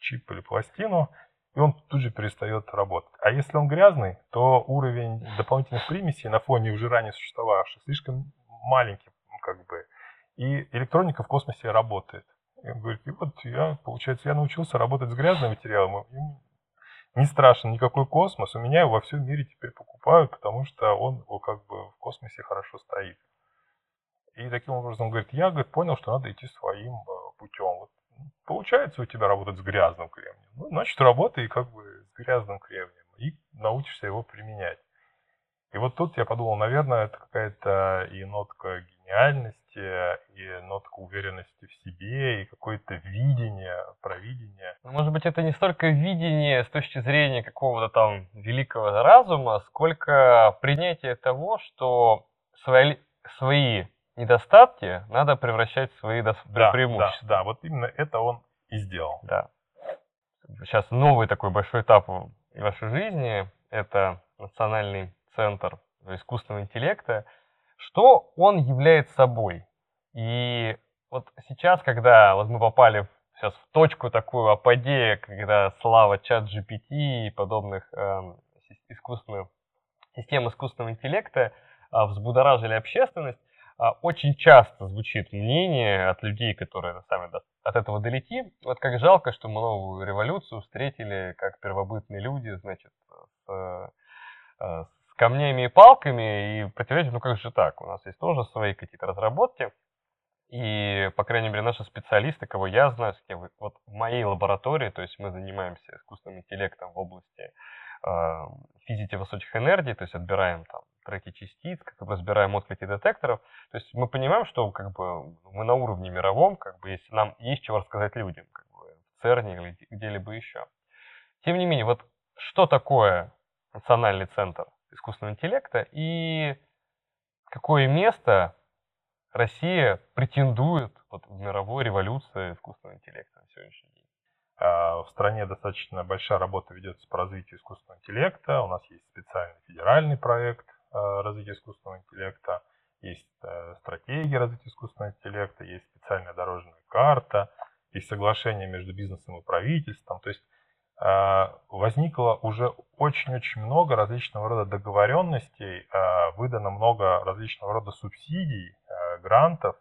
чип или пластину, и он тут же перестает работать. А если он грязный, то уровень дополнительных примесей на фоне уже ранее существовавших слишком маленький, как бы. И электроника в космосе работает. И он говорит, и вот я, получается, я научился работать с грязным материалом, не страшен никакой космос, у меня его во всем мире теперь покупают, потому что он как бы в космосе хорошо стоит. И таким образом, говорит, я говорит, понял, что надо идти своим э, путем. Вот, получается у тебя работать с грязным кремнием. Ну, значит, работай как бы с грязным кремнием и научишься его применять. И вот тут я подумал, наверное, это какая-то и нотка гениальности, и нотка уверенности в себе, и какое-то видение, провидение. Ну, может быть, это не столько видение с точки зрения какого-то там великого разума, сколько принятие того, что свои, свои недостатки надо превращать в свои да, преимущества. Да, да, вот именно это он и сделал. Да. Сейчас новый такой большой этап в вашей жизни – это национальный центр искусственного интеллекта, что он является собой. И вот сейчас, когда вот мы попали сейчас в точку такую апогея, когда слава чат GPT и подобных э, искусственных систем искусственного интеллекта э, взбудоражили общественность, очень часто звучит мнение от людей, которые сами от этого далеки, вот как жалко, что мы новую революцию встретили как первобытные люди, значит, с, э, с камнями и палками, и противоречит, ну как же так, у нас есть тоже свои какие-то разработки, и, по крайней мере, наши специалисты, кого я знаю, вот в моей лаборатории, то есть мы занимаемся искусственным интеллектом в области э, физики высоких энергий, то есть отбираем там треки частиц, как бы разбираем отклики детекторов. То есть мы понимаем, что как бы мы на уровне мировом, как бы если нам есть чего рассказать людям, как бы в ЦЕРНе или где-либо еще. Тем не менее, вот что такое национальный центр искусственного интеллекта и какое место Россия претендует вот в мировой революции искусственного интеллекта на сегодняшний день? А, в стране достаточно большая работа ведется по развитию искусственного интеллекта. У нас есть специальный федеральный проект развития искусственного интеллекта, есть э, стратегия развития искусственного интеллекта, есть специальная дорожная карта, есть соглашение между бизнесом и правительством. То есть а, возникло уже очень-очень много различного рода договоренностей, выдано много различного рода субсидий, грантов,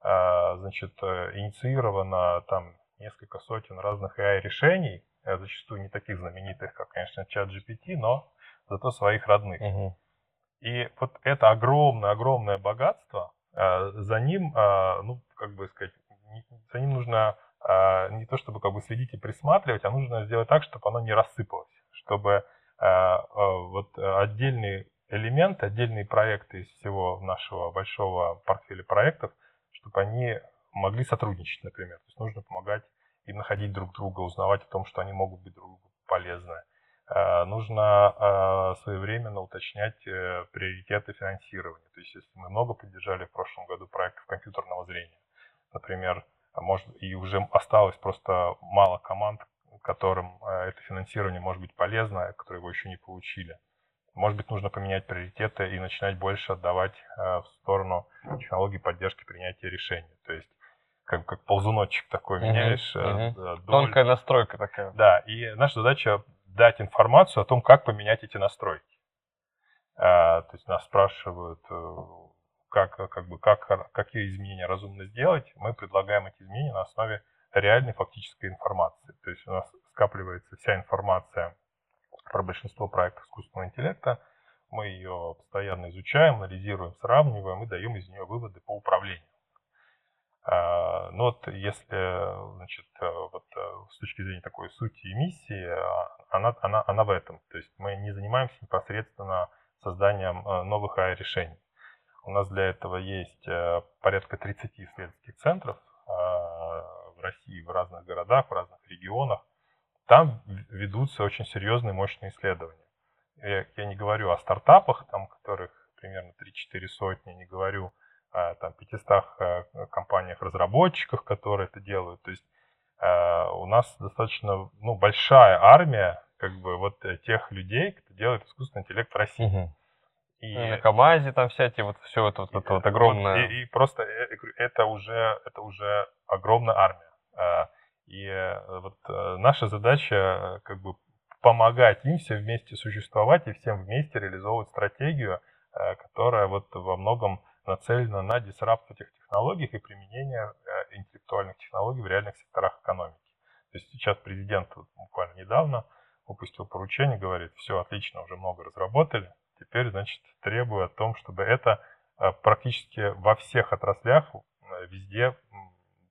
значит, э, инициировано там несколько сотен разных AI-решений, э, зачастую не таких знаменитых, как, конечно, чат GPT, но зато своих родных. Угу. И вот это огромное-огромное богатство, а, за ним, а, ну, как бы сказать, за ним нужно а, не то чтобы как бы следить и присматривать, а нужно сделать так, чтобы оно не рассыпалось, чтобы вот отдельные элементы, отдельные проекты из всего нашего большого портфеля проектов, чтобы они могли сотрудничать, например. То есть нужно помогать им находить друг друга, узнавать о том, что они могут быть друг другу полезны. Э, нужно э, своевременно уточнять э, приоритеты финансирования. То есть, если мы много поддержали в прошлом году проектов компьютерного зрения, например, может, и уже осталось просто мало команд, которым это финансирование может быть полезно, которые его еще не получили. Может быть, нужно поменять приоритеты и начинать больше отдавать в сторону технологий поддержки принятия решений. То есть как, как ползуночек такой меняешь. Uh-huh. Тонкая настройка такая. Да, и наша задача дать информацию о том, как поменять эти настройки. А, то есть нас спрашивают, э, как, как бы, как, какие изменения разумно сделать. Мы предлагаем эти изменения на основе реальной фактической информации. То есть у нас скапливается вся информация про большинство проектов искусственного интеллекта. Мы ее постоянно изучаем, анализируем, сравниваем и даем из нее выводы по управлению. А, ну вот если, значит, э, вот э, с точки зрения такой сути и миссии, а, она, она, она в этом. То есть мы не занимаемся непосредственно созданием э, новых AI-решений. У нас для этого есть порядка 30 исследовательских центров а, в России, в разных городах, в разных регионах. Там ведутся очень серьезные, мощные исследования. Я, не говорю о стартапах, там, которых примерно 3-4 сотни, не говорю там, 500 э, компаниях-разработчиках, которые это делают. То есть э, у нас достаточно ну, большая армия как бы вот э, тех людей, кто делает искусственный интеллект в России. Угу. И, и на КАМАЗе там всякие вот все это вот, это вот огромное. И, и просто это уже это уже огромная армия. И вот наша задача как бы помогать им все вместе существовать и всем вместе реализовывать стратегию, которая вот во многом нацелена на дисрапт этих технологий и применение э, интеллектуальных технологий в реальных секторах экономики. То есть сейчас президент вот буквально недавно выпустил поручение, говорит, все отлично, уже много разработали, теперь, значит, требую о том, чтобы это э, практически во всех отраслях э, везде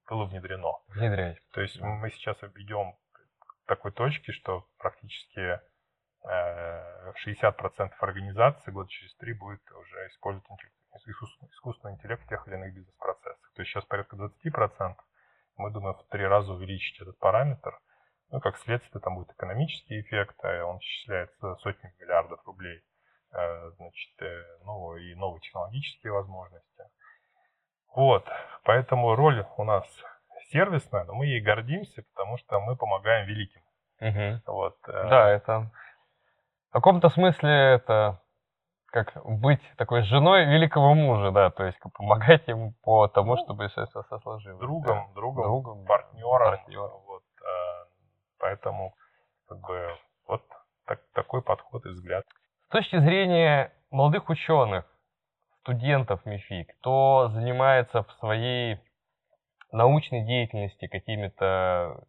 было внедрено. Внедрять. То есть мы сейчас идем к такой точке, что практически 60% организаций год через три будет уже использовать искусственный интеллект в тех или иных бизнес-процессах. То есть сейчас порядка 20%. Мы думаем в три раза увеличить этот параметр. Ну, как следствие, там будет экономический эффект, а он исчисляется сотнями миллиардов рублей. Э, значит, э, ну и новые технологические возможности. Вот, поэтому роль у нас сервисная, но мы ей гордимся, потому что мы помогаем великим. Угу. Вот. Э, да, это в каком-то смысле это как быть такой женой великого мужа, да, то есть помогать ему по тому, ну, чтобы все, сложилось. Другом, да. другом, другом, партнером. Партнер. Вот, э, поэтому как бы вот так, такой подход и взгляд. С точки зрения молодых ученых, студентов МИФИ, кто занимается в своей научной деятельности какими-то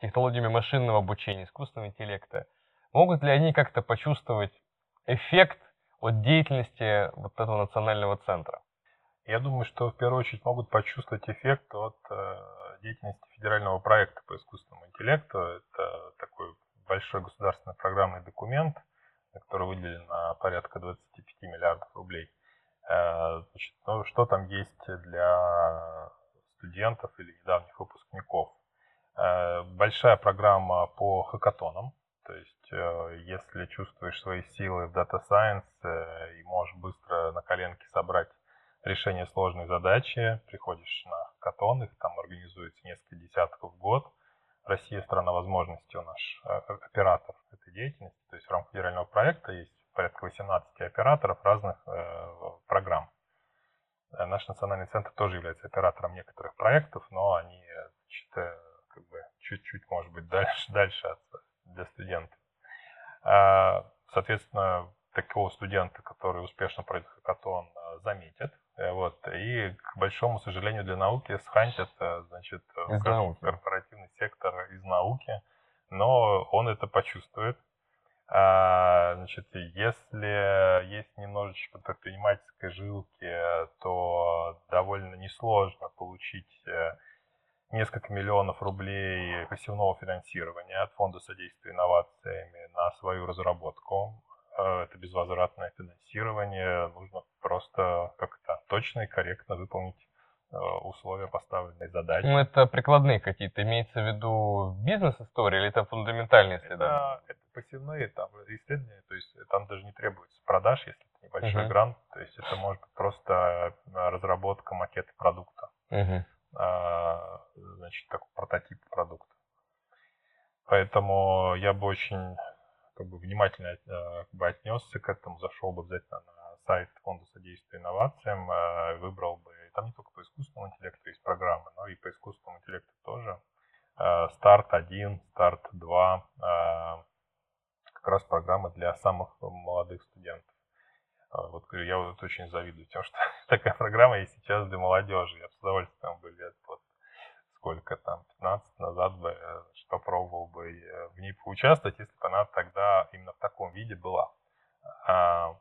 технологиями машинного обучения, искусственного интеллекта, могут ли они как-то почувствовать эффект от деятельности вот этого национального центра? Я думаю, что в первую очередь могут почувствовать эффект от э, деятельности федерального проекта по искусственному интеллекту. Это такой большой государственный программный документ, который выделен на порядка 25 миллиардов рублей. Э, значит, ну, что там есть для студентов или недавних выпускников? Э, большая программа по хакатонам, то есть, э, если чувствуешь свои силы в Data Science э, и можешь быстро на коленке собрать решение сложной задачи, приходишь на Катон, их там организуется несколько десятков в год. Россия страна возможностей у нас э, оператор этой деятельности. То есть в рамках федерального проекта есть порядка 18 операторов разных программ. Наш национальный центр тоже является оператором некоторых проектов, но они значит, как бы чуть-чуть, может быть, дальше, дальше от для студента. А, соответственно, такого студента, который успешно пройдет хакатон, а, заметят. Э, вот, и, к большому сожалению для науки, схантят э, значит, из науки. корпоративный сектор из науки, но он это почувствует. А, значит, если есть немножечко предпринимательской жилки, то довольно несложно получить э, несколько миллионов рублей пассивного финансирования от Фонда содействия инновациями на свою разработку. Э, это безвозвратное финансирование. Нужно просто как-то точно и корректно выполнить э, условия поставленной задачи. Ну, это прикладные какие-то, имеется в виду бизнес-истории или это фундаментальные исследования? Это, это посевные там, исследования, то есть там даже не требуется продаж, если это небольшой uh-huh. грант, то есть это может быть просто разработка макета продукта. Uh-huh. А, значит, как прототип продукта. Поэтому я бы очень как бы, внимательно э, как бы, отнесся к этому, зашел бы обязательно на сайт Фонда содействия инновациям, э, выбрал бы, там не только по искусственному интеллекту есть программы, но и по искусственному интеллекту тоже. Старт 1, старт 2, как раз программа для самых молодых студентов. Вот я вот очень завидую тем, что такая программа есть сейчас для молодежи. Я с удовольствием бы лет вот сколько там, 15 назад бы э, попробовал бы э, в ней поучаствовать, если бы она тогда именно в таком виде была. А,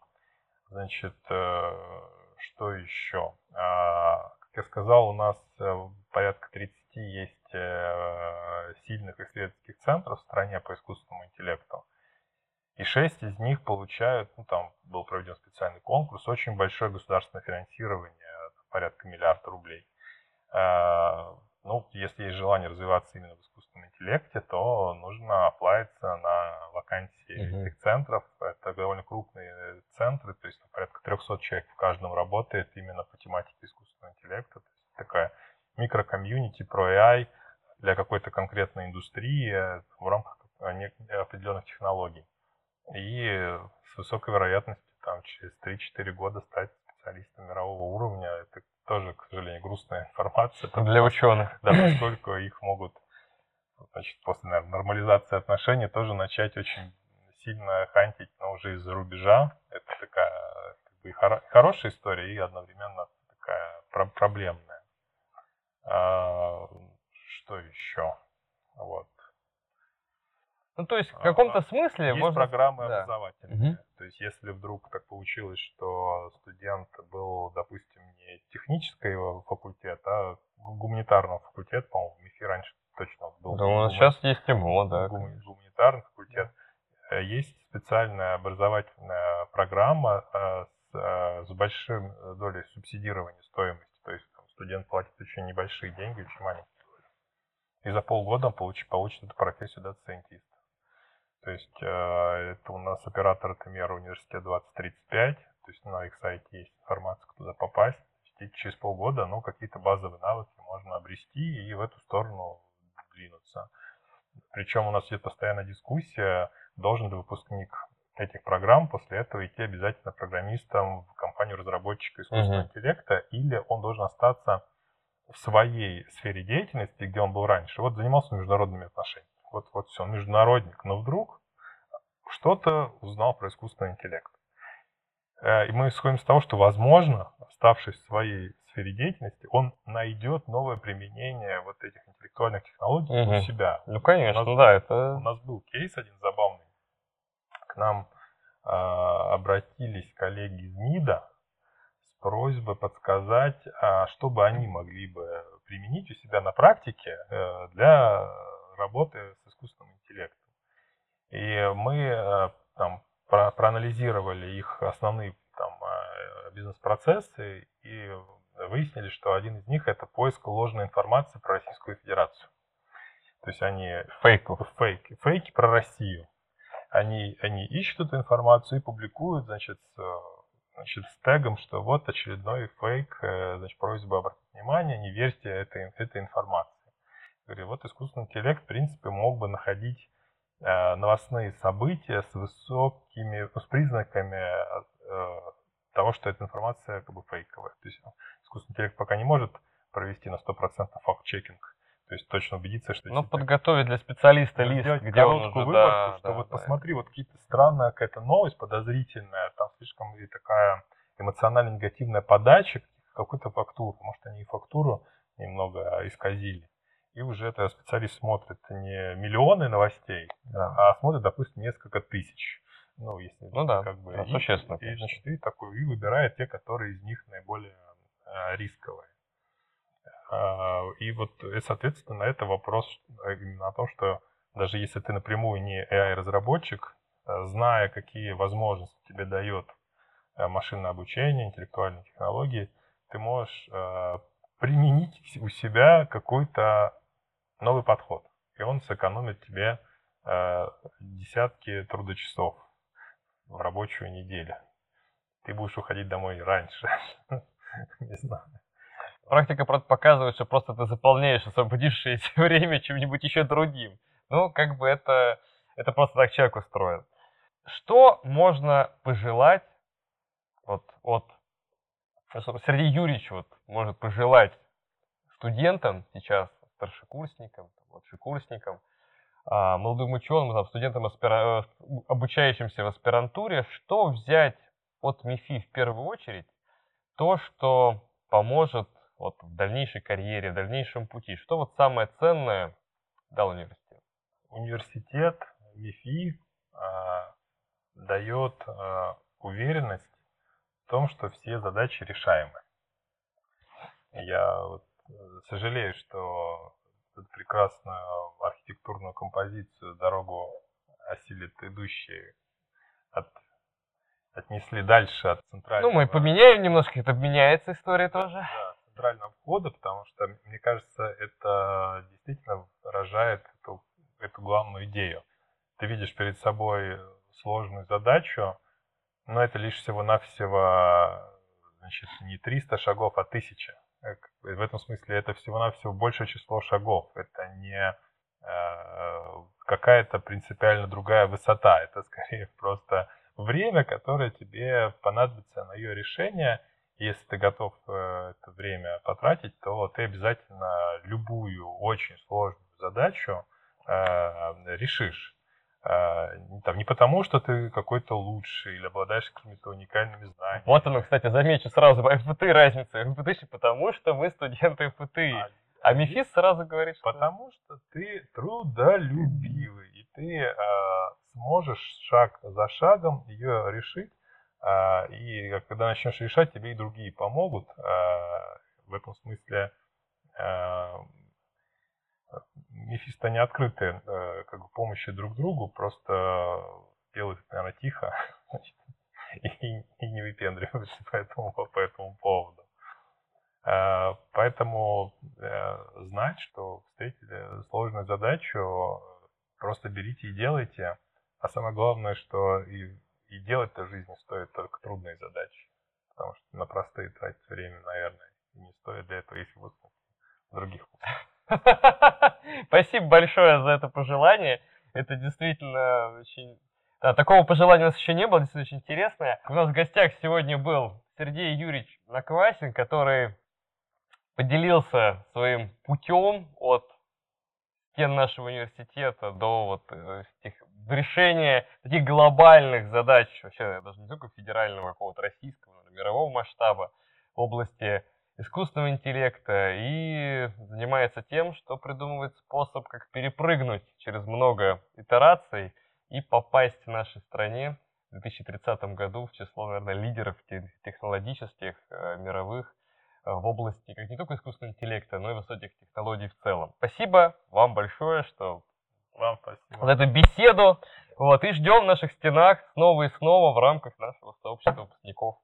значит, э, что еще? А, как я сказал, у нас порядка 30 есть сильных исследовательских центров в стране по искусственному интеллекту. И шесть из них получают, ну там был проведен специальный конкурс, очень большое государственное финансирование, порядка миллиарда рублей. А, ну, если есть желание развиваться именно в искусственном интеллекте, то нужно оплавиться на вакансии uh-huh. этих центров. Это довольно крупные центры, то есть порядка 300 человек в каждом работает именно по тематике искусственного интеллекта. То есть такая микрокомьюнити про AI для какой-то конкретной индустрии в рамках определенных технологий и с высокой вероятностью там через 3-4 года стать специалистом мирового уровня. Это тоже, к сожалению, грустная информация. Для ученых. Да, поскольку их могут значит, после наверное, нормализации отношений тоже начать очень сильно хантить, но уже из-за рубежа. Это такая как бы, хоро- хорошая история и одновременно такая про- проблемная. А, что еще? Вот. Ну, то есть в каком-то а, смысле есть можно... программы да. образовательные. Угу. То есть если вдруг так получилось, что студент был, допустим, не технического факультета, а гуманитарного факультета, по-моему, в МИФИ раньше точно был. Да, у нас сейчас есть МО, да. Гум, гуманитарный факультет. Э, есть специальная образовательная программа э, с, э, с большим долей субсидирования стоимости. То есть там, студент платит очень небольшие деньги, очень маленькие. И за полгода он получит, получит эту профессию дата-сайентиста. То есть э, это у нас оператор это мера университет 2035, то есть на их сайте есть информация, как туда попасть. И через полгода, ну, какие-то базовые навыки можно обрести и в эту сторону двинуться. Причем у нас идет постоянная дискуссия, должен ли выпускник этих программ после этого идти обязательно программистом в компанию разработчика искусственного uh-huh. интеллекта, или он должен остаться в своей сфере деятельности, где он был раньше. Вот занимался международными отношениями вот, вот все, международник, но вдруг что-то узнал про искусственный интеллект. Э, и мы исходим с того, что, возможно, оставшись в своей сфере деятельности, он найдет новое применение вот этих интеллектуальных технологий угу. у себя. Ну, конечно, у нас, да, это... У нас был кейс один забавный. К нам э, обратились коллеги из МИДа с просьбой подсказать, а что бы они могли бы применить у себя на практике э, для работы с искусственным интеллектом. И мы э, там проанализировали их основные там, э, бизнес-процессы и выяснили, что один из них это поиск ложной информации про Российскую Федерацию. То есть они фейки, фейки, фейки про Россию. Они, они ищут эту информацию и публикуют, значит, значит, с тегом, что вот очередной фейк, э, значит, просьба обратить внимание, не верьте этой, этой информации. Говорю, вот искусственный интеллект, в принципе, мог бы находить э, новостные события с высокими, с признаками э, того, что эта информация как бы фейковая. То есть искусственный интеллект пока не может провести на 100% факт-чекинг. То есть точно убедиться, что... Ну, подготовить для специалиста лист, где он уже... выборку, да, что да, вот да, посмотри, да. вот какие-то странная какая-то новость подозрительная, там слишком и такая эмоционально негативная подача какой-то фактуры. Может, они и фактуру немного исказили. И уже это специалист смотрит не миллионы новостей, Да. а смотрит, допустим, несколько тысяч. Ну, если Ну да, как бы да, и- существенно, И, конечно. значит, и такой и выбирает те, которые из них наиболее а, рисковые. А, И вот, и, соответственно, это вопрос э, именно о том, что даже если ты напрямую не AI-разработчик, э, зная, какие возможности тебе дает э, машинное обучение, интеллектуальные технологии, ты можешь э, применить у себя какой-то новый подход. И он сэкономит тебе э, десятки трудочасов в рабочую неделю. Ты будешь уходить домой раньше. Не знаю. Практика правда, показывает, что просто ты заполняешь освободившееся время чем-нибудь еще другим. Ну, как бы это, это просто так человек устроен. Что можно пожелать вот от Сергей Юрьевич вот может пожелать студентам сейчас, старшекурсникам, младшекурсникам, а, молодым ученым, там, студентам, аспира- э, обучающимся в аспирантуре, что взять от МИФИ в первую очередь, то, что поможет вот, в дальнейшей карьере, в дальнейшем пути. Что вот самое ценное дал университет? Университет МИФИ а, дает а, уверенность в том, что все задачи решаемы. Я вот, сожалею, что эту прекрасную архитектурную композицию «Дорогу осилит идущие» от, отнесли дальше от центрального... Ну, мы поменяем немножко, это меняется история тоже. Да, центрального входа, потому что, мне кажется, это действительно выражает эту, эту главную идею. Ты видишь перед собой сложную задачу, но это лишь всего-навсего значит, не 300 шагов, а 1000. Э, В этом смысле это всего-навсего большее число шагов. Это не э, какая-то принципиально другая высота. Это скорее просто время, которое тебе понадобится на ее решение. Если ты готов э, это время потратить, то ты обязательно любую очень сложную задачу решишь. Э, не- там, не потому, что ты какой-то лучший или обладаешь какими-то уникальными знаниями. Вот оно, кстати, замечу сразу, МФТИ разница. МФТИ, потому что мы студенты МФТИ. А А МИФИС сразу говорит, что... Потому что ты трудолюбивый, и ты э, сможешь шаг за шагом ее решить. а, и когда начнешь решать, тебе и другие помогут. А, в этом смысле э, Мефисто не открыты э, как бы помощи друг другу, просто делают это, наверное, тихо значит, и, и не выпендриваются по этому, по этому поводу. Э, Поэтому э, знать, что встретили сложную задачу, просто берите и делайте. А самое главное, что и, и делать-то в жизни стоит только трудные задачи. Потому что на простые тратить время, наверное, не стоит для этого, если выпускники других. Спасибо большое за это пожелание. Это действительно очень... Да, такого пожелания у нас еще не было, действительно очень интересное. У нас в гостях сегодня был Сергей Юрьевич Наквасин, который поделился своим путем от стен нашего университета до вот э, тех, решения таких глобальных задач, вообще даже не только федерального, какого-то российского, мирового масштаба в области искусственного интеллекта и занимается тем, что придумывает способ, как перепрыгнуть через много итераций и попасть в нашей стране в 2030 году в число, наверное, лидеров те- технологических, э, мировых э, в области как не только искусственного интеллекта, но и высоких технологий в целом. Спасибо вам большое, что Вам спасибо. за эту беседу. Вот, и ждем в наших стенах снова и снова в рамках нашего сообщества выпускников.